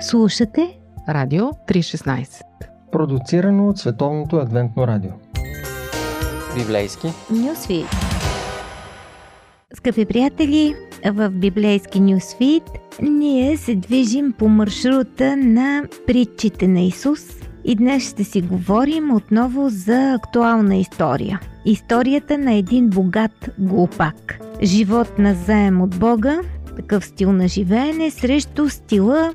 Слушате Радио 316 Продуцирано от Световното адвентно радио Библейски Нюсвит Скъпи приятели, в Библейски Нюсвит ние се движим по маршрута на притчите на Исус и днес ще си говорим отново за актуална история. Историята на един богат глупак. Живот на заем от Бога, такъв стил на живеене срещу стила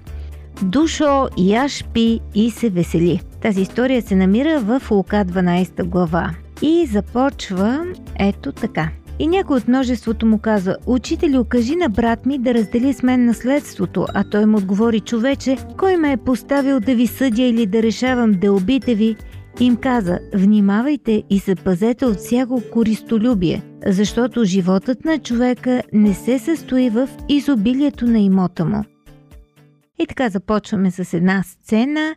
Душо яш пи и се весели. Тази история се намира в Лука 12 глава и започва ето така. И някой от множеството му каза, Учителю, кажи на брат ми да раздели с мен наследството, а той му отговори, човече, кой ме е поставил да ви съдя или да решавам делбите ви? Им каза, внимавайте и се пазете от всяко користолюбие, защото животът на човека не се състои в изобилието на имота му. И така започваме с една сцена.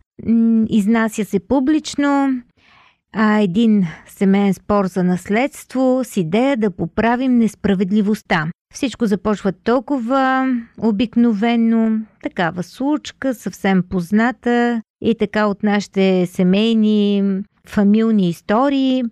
Изнася се публично а един семейен спор за наследство с идея да поправим несправедливостта. Всичко започва толкова обикновено, такава случка, съвсем позната и така от нашите семейни, фамилни истории.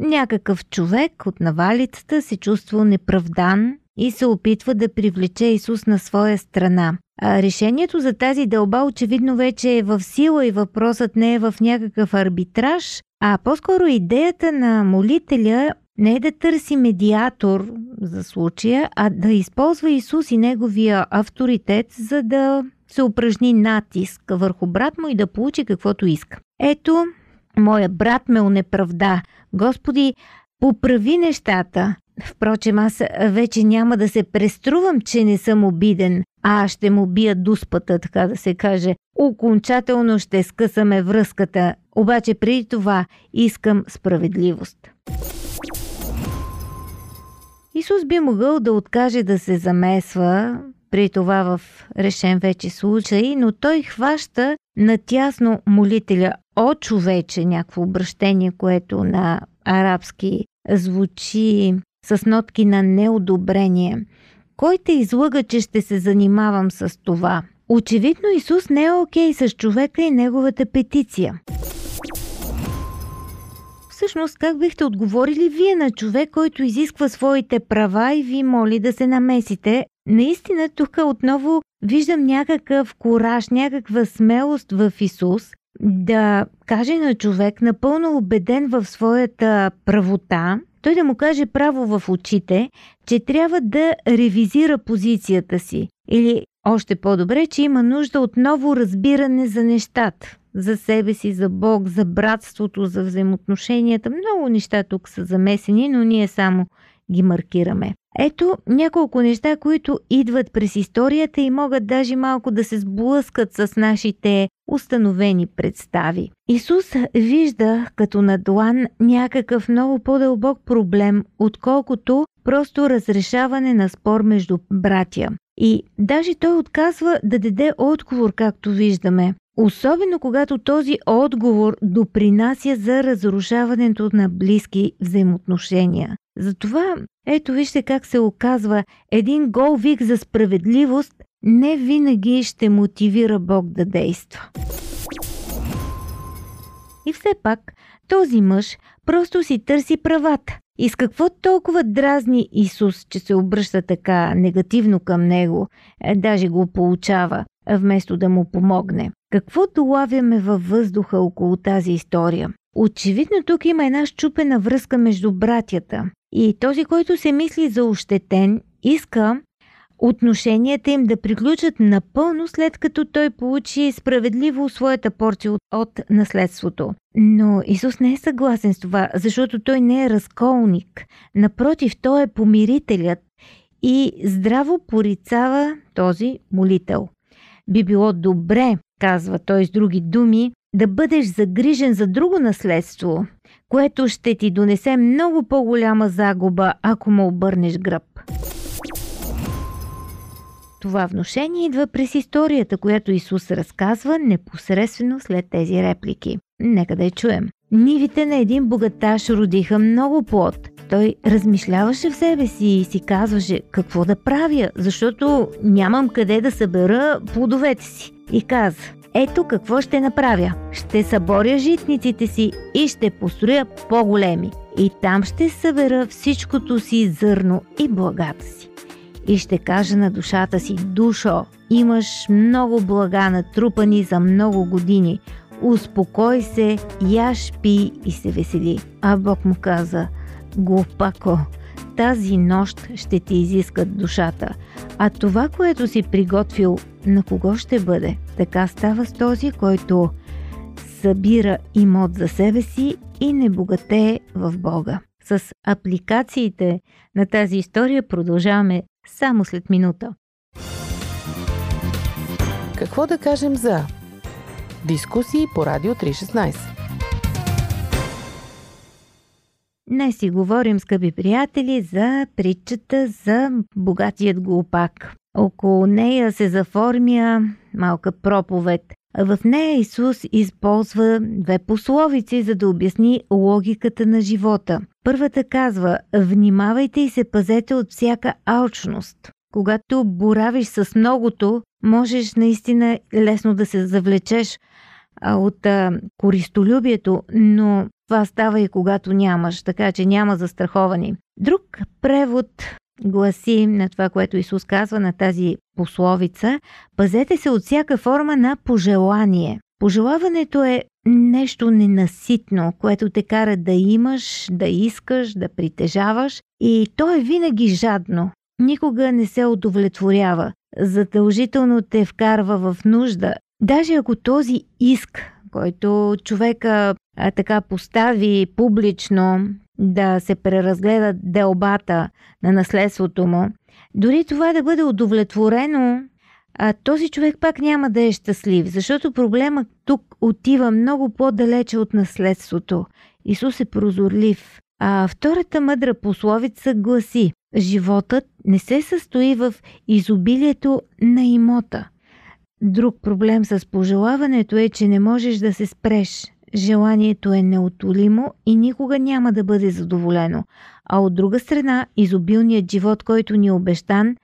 Някакъв човек от навалицата се чувства неправдан и се опитва да привлече Исус на своя страна. А решението за тази дълба очевидно вече е в сила и въпросът не е в някакъв арбитраж, а по-скоро идеята на молителя не е да търси медиатор за случая, а да използва Исус и неговия авторитет, за да се упражни натиск върху брат му и да получи каквото иска. Ето, моя брат ме онеправда. Господи, поправи нещата. Впрочем, аз вече няма да се преструвам, че не съм обиден, а ще му бия дуспата, така да се каже. Окончателно ще скъсаме връзката, обаче преди това искам справедливост. Исус би могъл да откаже да се замесва при това в решен вече случай, но той хваща натясно молителя о човече, някакво обращение, което на арабски звучи с нотки на неодобрение. Кой те излъга, че ще се занимавам с това? Очевидно Исус не е окей с човека и неговата петиция. Всъщност, как бихте отговорили вие на човек, който изисква своите права и ви моли да се намесите? Наистина, тук отново виждам някакъв кораж, някаква смелост в Исус да каже на човек, напълно убеден в своята правота, той да му каже право в очите, че трябва да ревизира позицията си. Или още по-добре, че има нужда от ново разбиране за нещата. За себе си, за Бог, за братството, за взаимоотношенията. Много неща тук са замесени, но ние само ги маркираме. Ето няколко неща, които идват през историята и могат даже малко да се сблъскат с нашите установени представи. Исус вижда като на длан някакъв много по-дълбок проблем, отколкото просто разрешаване на спор между братя. И даже той отказва да даде отговор, както виждаме. Особено когато този отговор допринася за разрушаването на близки взаимоотношения. Затова, ето вижте как се оказва, един гол вик за справедливост не винаги ще мотивира Бог да действа. И все пак, този мъж просто си търси правата. И с какво толкова дразни Исус, че се обръща така негативно към него, е, даже го получава, вместо да му помогне. Какво долавяме във въздуха около тази история? Очевидно тук има една щупена връзка между братята. И този, който се мисли за ощетен, иска отношенията им да приключат напълно след като той получи справедливо своята порция от, от наследството. Но Исус не е съгласен с това, защото той не е разколник. Напротив, той е помирителят и здраво порицава този молител. Би било добре, казва той с други думи, да бъдеш загрижен за друго наследство, което ще ти донесе много по-голяма загуба, ако му обърнеш гръб. Това вношение идва през историята, която Исус разказва непосредствено след тези реплики. Нека да я чуем. Нивите на един богаташ родиха много плод. той размишляваше в себе си и си казваше какво да правя, защото нямам къде да събера плодовете си. И каза, ето какво ще направя. Ще съборя житниците си и ще построя по-големи. И там ще събера всичкото си зърно и благата си. И ще кажа на душата си, душо, имаш много блага натрупани за много години. Успокой се, яш, пи и се весели. А Бог му каза, глупако, тази нощ ще ти изискат душата, а това, което си приготвил, на кого ще бъде? Така става с този, който събира имот за себе си и не богатее в Бога. С апликациите на тази история продължаваме само след минута. Какво да кажем за дискусии по Радио 316? Днес си говорим, скъпи приятели, за притчата за богатият глупак. Около нея се заформя малка проповед. В нея Исус използва две пословици, за да обясни логиката на живота. Първата казва Внимавайте и се пазете от всяка алчност. Когато боравиш с многото, можеш наистина лесно да се завлечеш от користолюбието, но това става и когато нямаш, така че няма застраховани. Друг превод гласи на това, което Исус казва на тази пословица, пазете се от всяка форма на пожелание. Пожелаването е нещо ненаситно, което те кара да имаш, да искаш, да притежаваш и то е винаги жадно. Никога не се удовлетворява. Задължително те вкарва в нужда. Даже ако този иск, който човека а, така постави публично да се преразгледа делбата на наследството му, дори това да бъде удовлетворено, а, този човек пак няма да е щастлив, защото проблемът тук отива много по-далече от наследството. Исус е прозорлив. А втората мъдра пословица гласи Животът не се състои в изобилието на имота. Друг проблем с пожелаването е, че не можеш да се спреш. Желанието е неотолимо и никога няма да бъде задоволено. А от друга страна, изобилният живот, който ни е обещан,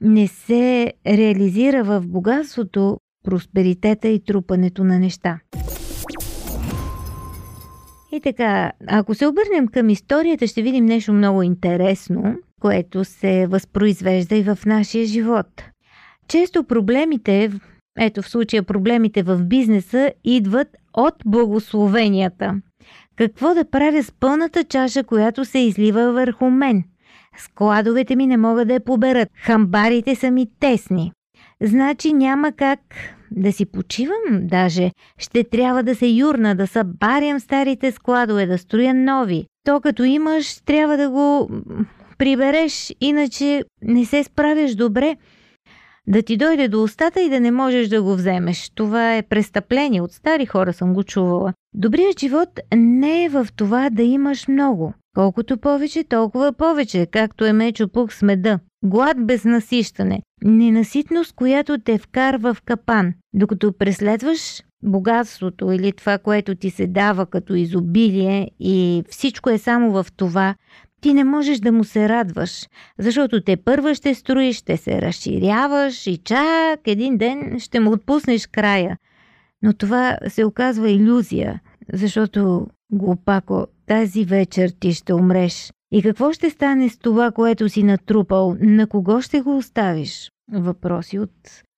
не се реализира в богатството, просперитета и трупането на неща. И така, ако се обърнем към историята, ще видим нещо много интересно, което се възпроизвежда и в нашия живот. Често проблемите, ето в случая проблемите в бизнеса, идват от благословенията. Какво да правя с пълната чаша, която се излива върху мен? Складовете ми не могат да я поберат. Хамбарите са ми тесни. Значи няма как да си почивам даже. Ще трябва да се юрна, да събарям старите складове, да строя нови. То като имаш, трябва да го прибереш, иначе не се справяш добре да ти дойде до устата и да не можеш да го вземеш. Това е престъпление. От стари хора съм го чувала. Добрият живот не е в това да имаш много. Колкото повече, толкова повече, както е мечо пук с меда. Глад без насищане. Ненаситност, която те вкарва в капан. Докато преследваш богатството или това, което ти се дава като изобилие и всичко е само в това, ти не можеш да му се радваш, защото те първа ще строиш, ще се разширяваш и чак един ден ще му отпуснеш края. Но това се оказва иллюзия, защото, глупако, тази вечер ти ще умреш. И какво ще стане с това, което си натрупал? На кого ще го оставиш? Въпроси от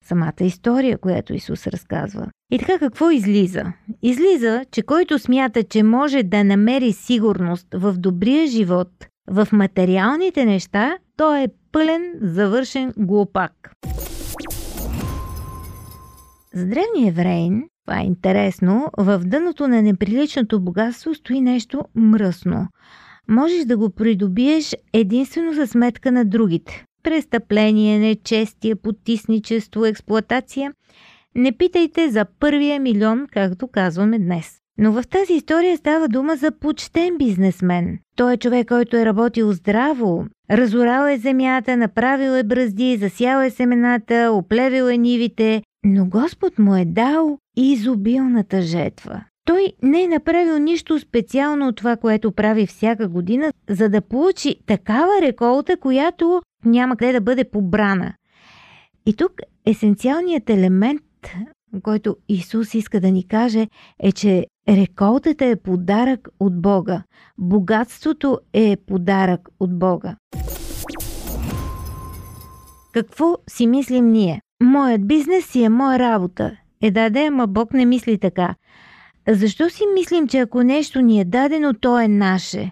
самата история, която Исус разказва. И така какво излиза? Излиза, че който смята, че може да намери сигурност в добрия живот, в материалните неща, той е пълен, завършен глупак. За древния евреин, това е интересно, в дъното на неприличното богатство стои нещо мръсно. Можеш да го придобиеш единствено за сметка на другите. Престъпление, нечестие, потисничество, експлоатация. Не питайте за първия милион, както казваме днес. Но в тази история става дума за почтен бизнесмен. Той е човек, който е работил здраво, разорал е земята, направил е бръзди, засял е семената, оплевил е нивите, но Господ му е дал изобилната жетва. Той не е направил нищо специално от това, което прави всяка година, за да получи такава реколта, която няма къде да бъде побрана. И тук есенциалният елемент, който Исус иска да ни каже, е, че реколтата е подарък от Бога. Богатството е подарък от Бога. Какво си мислим ние? Моят бизнес си е моя работа. Е да, да, ама Бог не мисли така. Защо си мислим, че ако нещо ни е дадено, то е наше?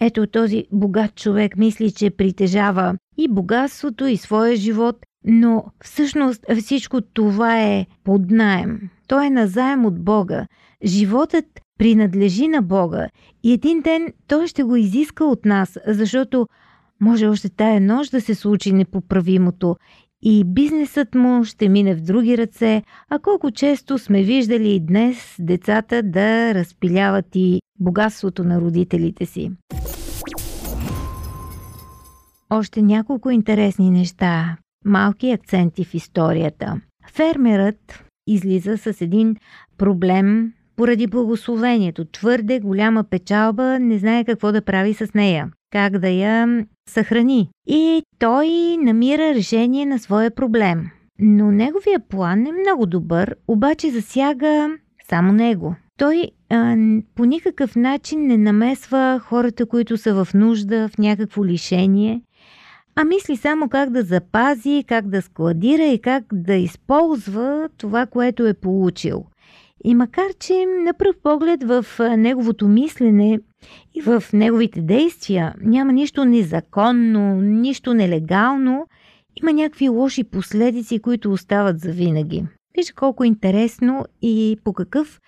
Ето този богат човек мисли, че притежава и богатството, и своя живот, но всъщност всичко това е под найем. То е назаем от Бога. Животът принадлежи на Бога и един ден Той ще го изиска от нас, защото може още тая нощ да се случи непоправимото и бизнесът му ще мине в други ръце, а колко често сме виждали и днес децата да разпиляват и богатството на родителите си. Още няколко интересни неща, малки акценти в историята. Фермерът излиза с един проблем поради благословението. Твърде голяма печалба, не знае какво да прави с нея, как да я съхрани. И той намира решение на своя проблем. Но неговия план е много добър, обаче засяга само него. Той а, по никакъв начин не намесва хората, които са в нужда, в някакво лишение, а мисли само как да запази, как да складира и как да използва това, което е получил. И макар, че на пръв поглед в неговото мислене и в неговите действия няма нищо незаконно, нищо нелегално, има някакви лоши последици, които остават за винаги. Вижте колко интересно и по какъв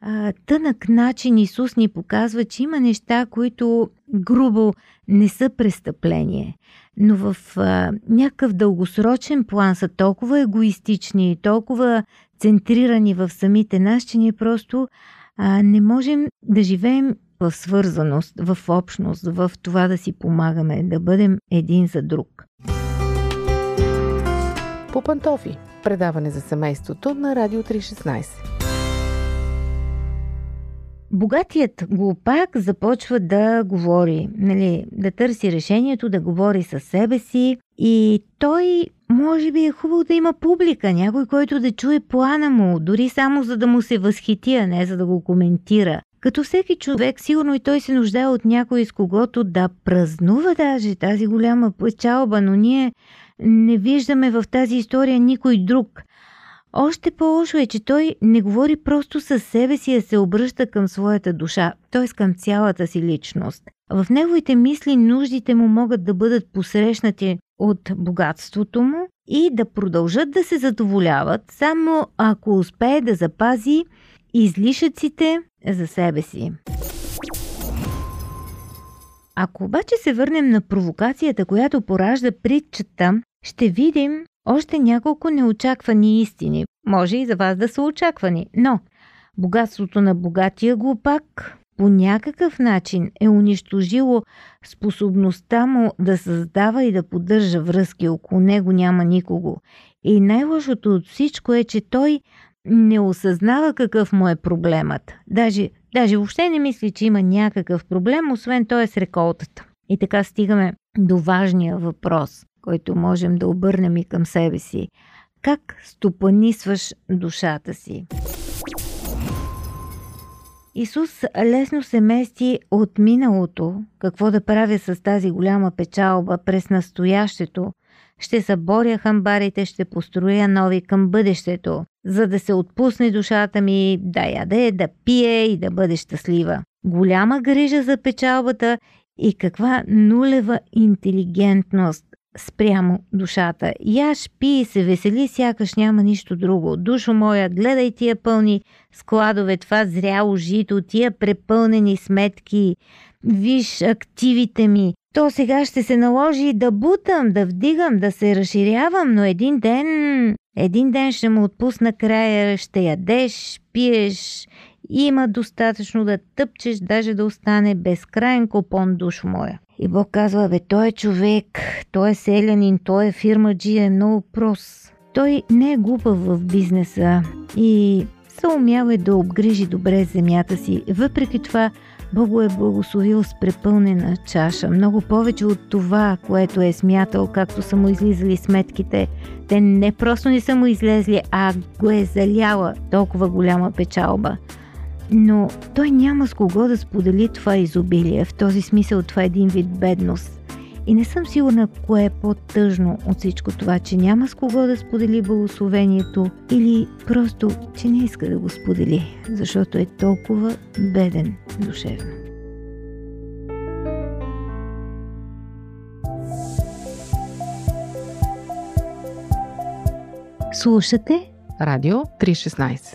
а, тънък начин Исус ни показва, че има неща, които грубо не са престъпление, но в а, някакъв дългосрочен план са толкова егоистични, толкова центрирани в самите нас, че ние просто а, не можем да живеем в свързаност, в общност, в това да си помагаме, да бъдем един за друг. По пантофи. Предаване за семейството на Радио 316. Богатият глупак започва да говори, нали, да търси решението, да говори със себе си и той може би е хубаво да има публика, някой, който да чуе плана му, дори само за да му се възхити, а не за да го коментира. Като всеки човек, сигурно и той се нуждае от някой с когото да празнува даже тази голяма печалба, но ние не виждаме в тази история никой друг. Още по-лошо е, че той не говори просто със себе си, а се обръща към своята душа, т.е. към цялата си личност. В неговите мисли нуждите му могат да бъдат посрещнати от богатството му и да продължат да се задоволяват, само ако успее да запази излишъците за себе си. Ако обаче се върнем на провокацията, която поражда притчата, ще видим още няколко неочаквани истини. Може и за вас да са очаквани, но богатството на богатия глупак по някакъв начин е унищожило способността му да създава и да поддържа връзки. Около него няма никого. И най-лошото от всичко е, че той не осъзнава какъв му е проблемът. Даже, даже въобще не мисли, че има някакъв проблем, освен той е с реколтата. И така стигаме до важния въпрос, който можем да обърнем и към себе си. Как стопанисваш душата си? Исус лесно се мести от миналото, какво да правя с тази голяма печалба през настоящето, ще съборя хамбарите, ще построя нови към бъдещето, за да се отпусне душата ми да яде, да пие и да бъде щастлива. Голяма грижа за печалбата и каква нулева интелигентност спрямо душата. Яш, пи и се весели, сякаш няма нищо друго. Душо моя, гледай тия пълни складове, това зряло жито, тия препълнени сметки. Виж активите ми. То сега ще се наложи да бутам, да вдигам, да се разширявам, но един ден, един ден ще му отпусна края, ще ядеш, пиеш, има достатъчно да тъпчеш, даже да остане безкрайен купон душ моя. И Бог казва, бе, той е човек, той е селянин, той е фирмаджи, е много прост. Той не е глупав в бизнеса и се умял е да обгрижи добре земята си. Въпреки това, Бог го е благословил с препълнена чаша. Много повече от това, което е смятал, както са му излизали сметките. Те не просто не са му излезли, а го е заляла толкова голяма печалба. Но той няма с кого да сподели това изобилие. В този смисъл това е един вид бедност. И не съм сигурна кое е по-тъжно от всичко това, че няма с кого да сподели благословението или просто, че не иска да го сподели, защото е толкова беден душевно. Слушате Радио 316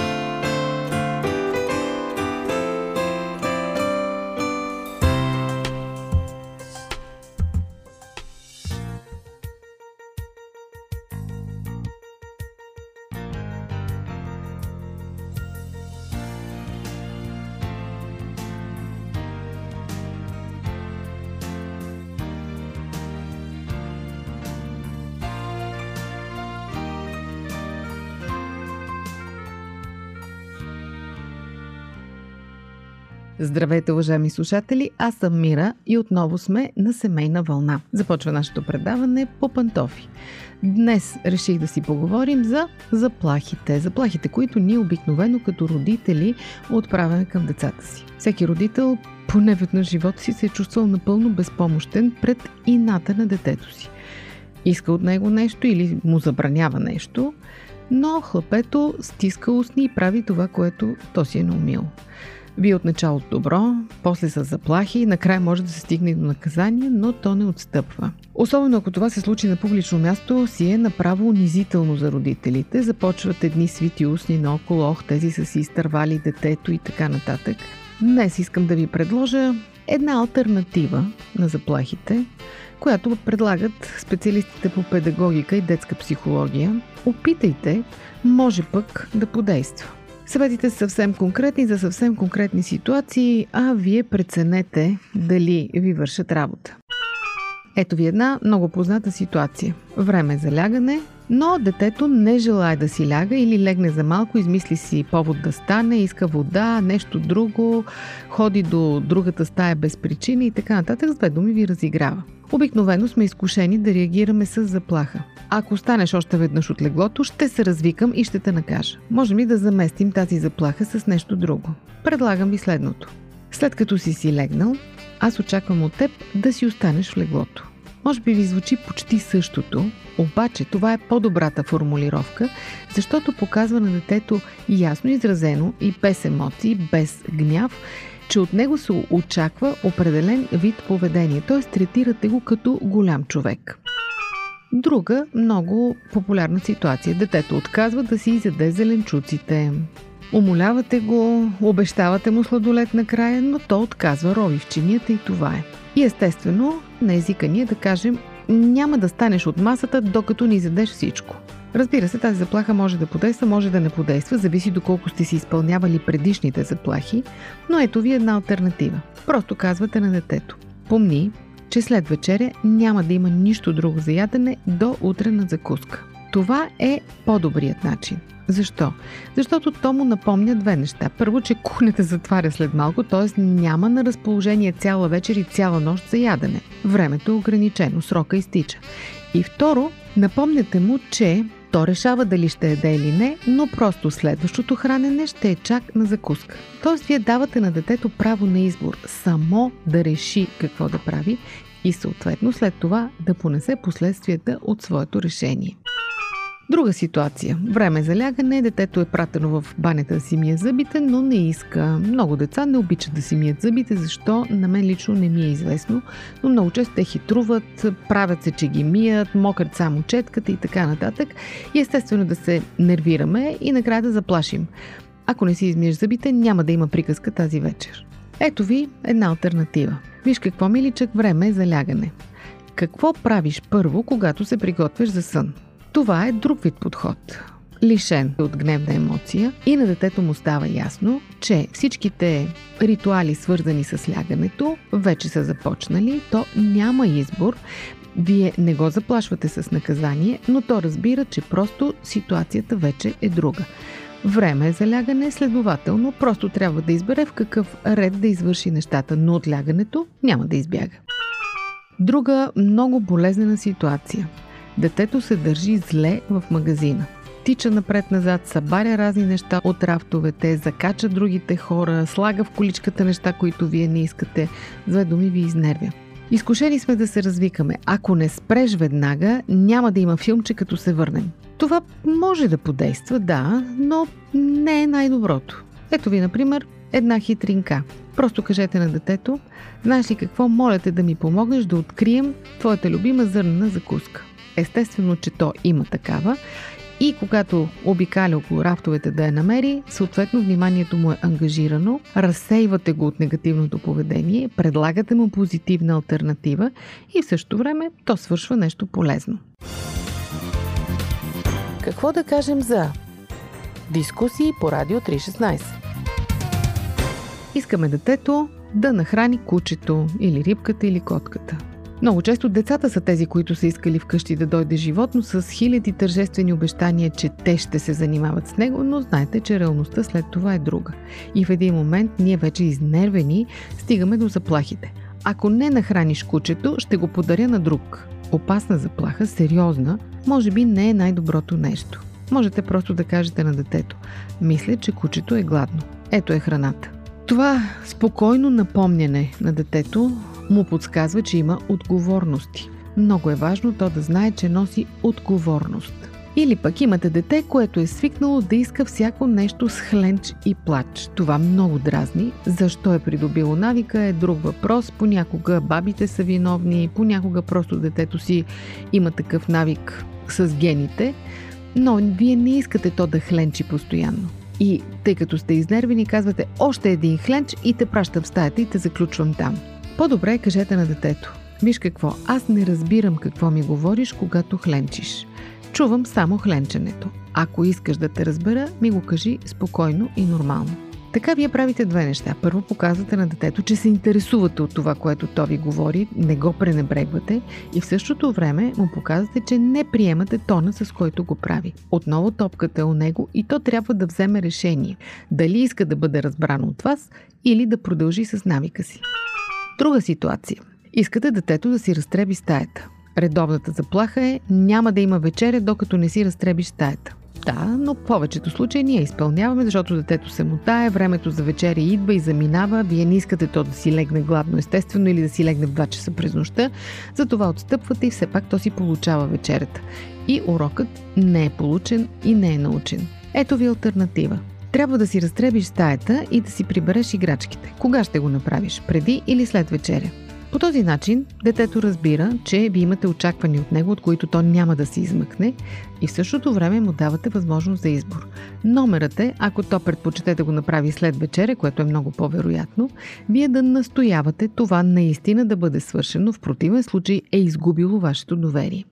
Здравейте, уважаеми слушатели! Аз съм Мира и отново сме на семейна вълна. Започва нашето предаване по пантофи. Днес реших да си поговорим за заплахите. Заплахите, които ние обикновено като родители отправяме към децата си. Всеки родител поне веднъж живота си се е чувствал напълно безпомощен пред ината на детето си. Иска от него нещо или му забранява нещо, но хлапето стиска устни и прави това, което то си е наумил. Вие от началото добро, после с заплахи, накрая може да се стигне до наказание, но то не отстъпва. Особено ако това се случи на публично място, си е направо унизително за родителите. Започват едни свити устни наоколо, ох, тези са си изтървали детето и така нататък. Днес искам да ви предложа една альтернатива на заплахите, която предлагат специалистите по педагогика и детска психология. Опитайте, може пък да подейства. Съветите са съвсем конкретни за съвсем конкретни ситуации, а вие преценете дали ви вършат работа. Ето ви една много позната ситуация. Време за лягане, но детето не желая да си ляга или легне за малко, измисли си повод да стане, иска вода, нещо друго, ходи до другата стая без причина и така нататък. С две думи ви разиграва. Обикновено сме изкушени да реагираме с заплаха. Ако станеш още веднъж от леглото, ще се развикам и ще те накажа. Можем ли да заместим тази заплаха с нещо друго? Предлагам ви следното. След като си си легнал, аз очаквам от теб да си останеш в леглото. Може би ви звучи почти същото, обаче това е по-добрата формулировка, защото показва на детето ясно изразено и без емоции, без гняв, че от него се очаква определен вид поведение, т.е. третирате го като голям човек. Друга много популярна ситуация. Детето отказва да си изяде зеленчуците. Умолявате го, обещавате му сладолет накрая, но то отказва рови в чинията и това е. И естествено, на езика ние да кажем, няма да станеш от масата, докато ни задеш всичко. Разбира се, тази заплаха може да подейства, може да не подейства, зависи доколко сте си изпълнявали предишните заплахи, но ето ви една альтернатива. Просто казвате на детето. Помни, че след вечеря няма да има нищо друго за ядене до утре на закуска. Това е по-добрият начин. Защо? Защото то му напомня две неща. Първо, че кухнята затваря след малко, т.е. няма на разположение цяла вечер и цяла нощ за ядене. Времето е ограничено, срока изтича. И второ, напомняте му, че то решава дали ще яде или не, но просто следващото хранене ще е чак на закуска. Тоест, вие давате на детето право на избор, само да реши какво да прави и съответно след това да понесе последствията от своето решение. Друга ситуация. Време за лягане, детето е пратено в банята да си мие зъбите, но не иска. Много деца не обичат да си мият зъбите, защо на мен лично не ми е известно, но много често те хитруват, правят се, че ги мият, мокрят само четката и така нататък. И естествено да се нервираме и накрая да заплашим. Ако не си измиеш зъбите, няма да има приказка тази вечер. Ето ви една альтернатива. Виж какво миличък време е за лягане. Какво правиш първо, когато се приготвяш за сън? Това е друг вид подход. лишен от гневна емоция и на детето му става ясно, че всичките ритуали, свързани с лягането, вече са започнали, то няма избор. Вие не го заплашвате с наказание, но то разбира, че просто ситуацията вече е друга. Време е за лягане, следователно просто трябва да избере в какъв ред да извърши нещата, но от лягането няма да избяга. Друга много болезнена ситуация. Детето се държи зле в магазина. Тича напред-назад, събаря разни неща от рафтовете, закача другите хора, слага в количката неща, които вие не искате. Две думи ви изнервя. Изкушени сме да се развикаме. Ако не спреш веднага, няма да има филмче като се върнем. Това може да подейства, да, но не е най-доброто. Ето ви, например, една хитринка. Просто кажете на детето, знаеш ли какво, моля те да ми помогнеш да открием твоята любима зърнена закуска. Естествено, че то има такава и когато обикаля около рафтовете да я намери, съответно вниманието му е ангажирано, разсейвате го от негативното поведение, предлагате му позитивна альтернатива и в същото време то свършва нещо полезно. Какво да кажем за дискусии по Радио 316? Искаме детето да нахрани кучето или рибката или котката – много често децата са тези, които са искали вкъщи да дойде животно с хиляди тържествени обещания, че те ще се занимават с него, но знаете, че реалността след това е друга. И в един момент ние вече изнервени стигаме до заплахите. Ако не нахраниш кучето, ще го подаря на друг. Опасна заплаха, сериозна, може би не е най-доброто нещо. Можете просто да кажете на детето. Мисля, че кучето е гладно. Ето е храната. Това спокойно напомняне на детето му подсказва, че има отговорности. Много е важно то да знае, че носи отговорност. Или пък имате дете, което е свикнало да иска всяко нещо с хленч и плач. Това много дразни. Защо е придобило навика е друг въпрос. Понякога бабите са виновни, понякога просто детето си има такъв навик с гените, но вие не искате то да хленчи постоянно. И тъй като сте изнервени, казвате още един хленч и те пращам в стаята и те заключвам там. По-добре кажете на детето. Виж какво, аз не разбирам какво ми говориш, когато хленчиш. Чувам само хленченето. Ако искаш да те разбера, ми го кажи спокойно и нормално. Така вие правите две неща. Първо показвате на детето, че се интересувате от това, което то ви говори, не го пренебрегвате и в същото време му показвате, че не приемате тона, с който го прави. Отново топката е у него и то трябва да вземе решение. Дали иска да бъде разбрано от вас или да продължи с навика си. Друга ситуация. Искате детето да си разтреби стаята. Редовната заплаха е няма да има вечеря, докато не си разтребиш стаята. Да, но в повечето случаи ние изпълняваме, защото детето се мутае, времето за вечеря идва и заминава, вие не искате то да си легне гладно естествено или да си легне в 2 часа през нощта, затова отстъпвате и все пак то си получава вечерята. И урокът не е получен и не е научен. Ето ви альтернатива. Трябва да си разтребиш стаята и да си прибереш играчките. Кога ще го направиш? Преди или след вечеря? По този начин детето разбира, че ви имате очаквани от него, от които то няма да се измъкне и в същото време му давате възможност за избор. Номерът е, ако то предпочете да го направи след вечеря, което е много по-вероятно, вие да настоявате това наистина да бъде свършено, в противен случай е изгубило вашето доверие.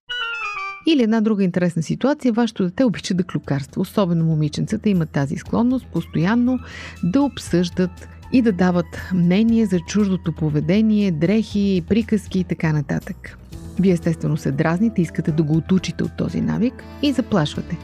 Или една друга интересна ситуация, вашето дете обича да клюкарства. Особено момиченцата имат тази склонност постоянно да обсъждат и да дават мнение за чуждото поведение, дрехи, приказки и така нататък. Вие естествено се дразните, искате да го отучите от този навик и заплашвате.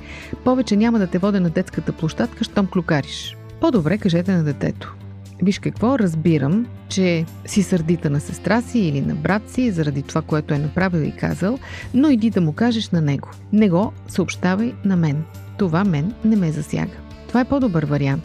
Повече няма да те вода на детската площадка, щом клюкариш. По-добре кажете на детето. Виж какво, разбирам, че си сърдита на сестра си или на брат си заради това, което е направил и казал, но иди да му кажеш на него. Не го съобщавай на мен. Това мен не ме засяга. Това е по-добър вариант.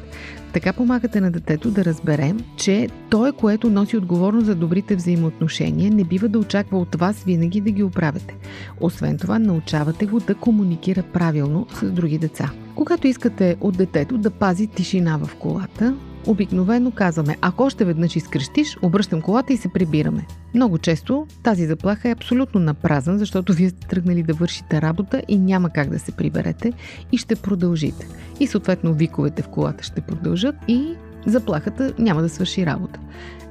Така помагате на детето да разберем, че той, което носи отговорност за добрите взаимоотношения, не бива да очаква от вас винаги да ги оправяте. Освен това, научавате го да комуникира правилно с други деца. Когато искате от детето да пази тишина в колата, Обикновено казваме, ако още веднъж изкрещиш, обръщам колата и се прибираме. Много често тази заплаха е абсолютно напразна, защото вие сте тръгнали да вършите работа и няма как да се приберете и ще продължите. И съответно виковете в колата ще продължат и заплахата няма да свърши работа.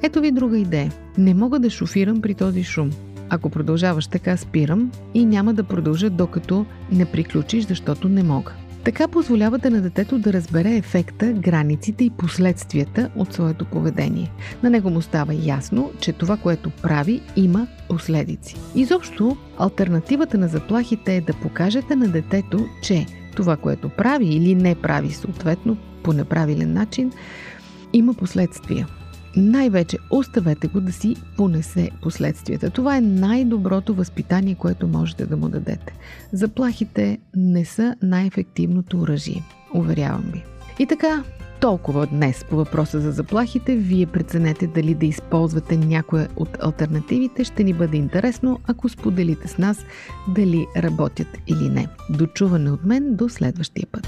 Ето ви друга идея. Не мога да шофирам при този шум. Ако продължаваш така, спирам и няма да продължа докато не приключиш, защото не мога. Така позволявате на детето да разбере ефекта, границите и последствията от своето поведение. На него му става ясно, че това, което прави, има последици. Изобщо, альтернативата на заплахите е да покажете на детето, че това, което прави или не прави съответно по неправилен начин, има последствия. Най-вече оставете го да си понесе последствията. Това е най-доброто възпитание, което можете да му дадете. Заплахите не са най-ефективното оръжие. Уверявам ви. И така, толкова днес по въпроса за заплахите. Вие преценете дали да използвате някоя от альтернативите. Ще ни бъде интересно, ако споделите с нас дали работят или не. Дочуване от мен до следващия път.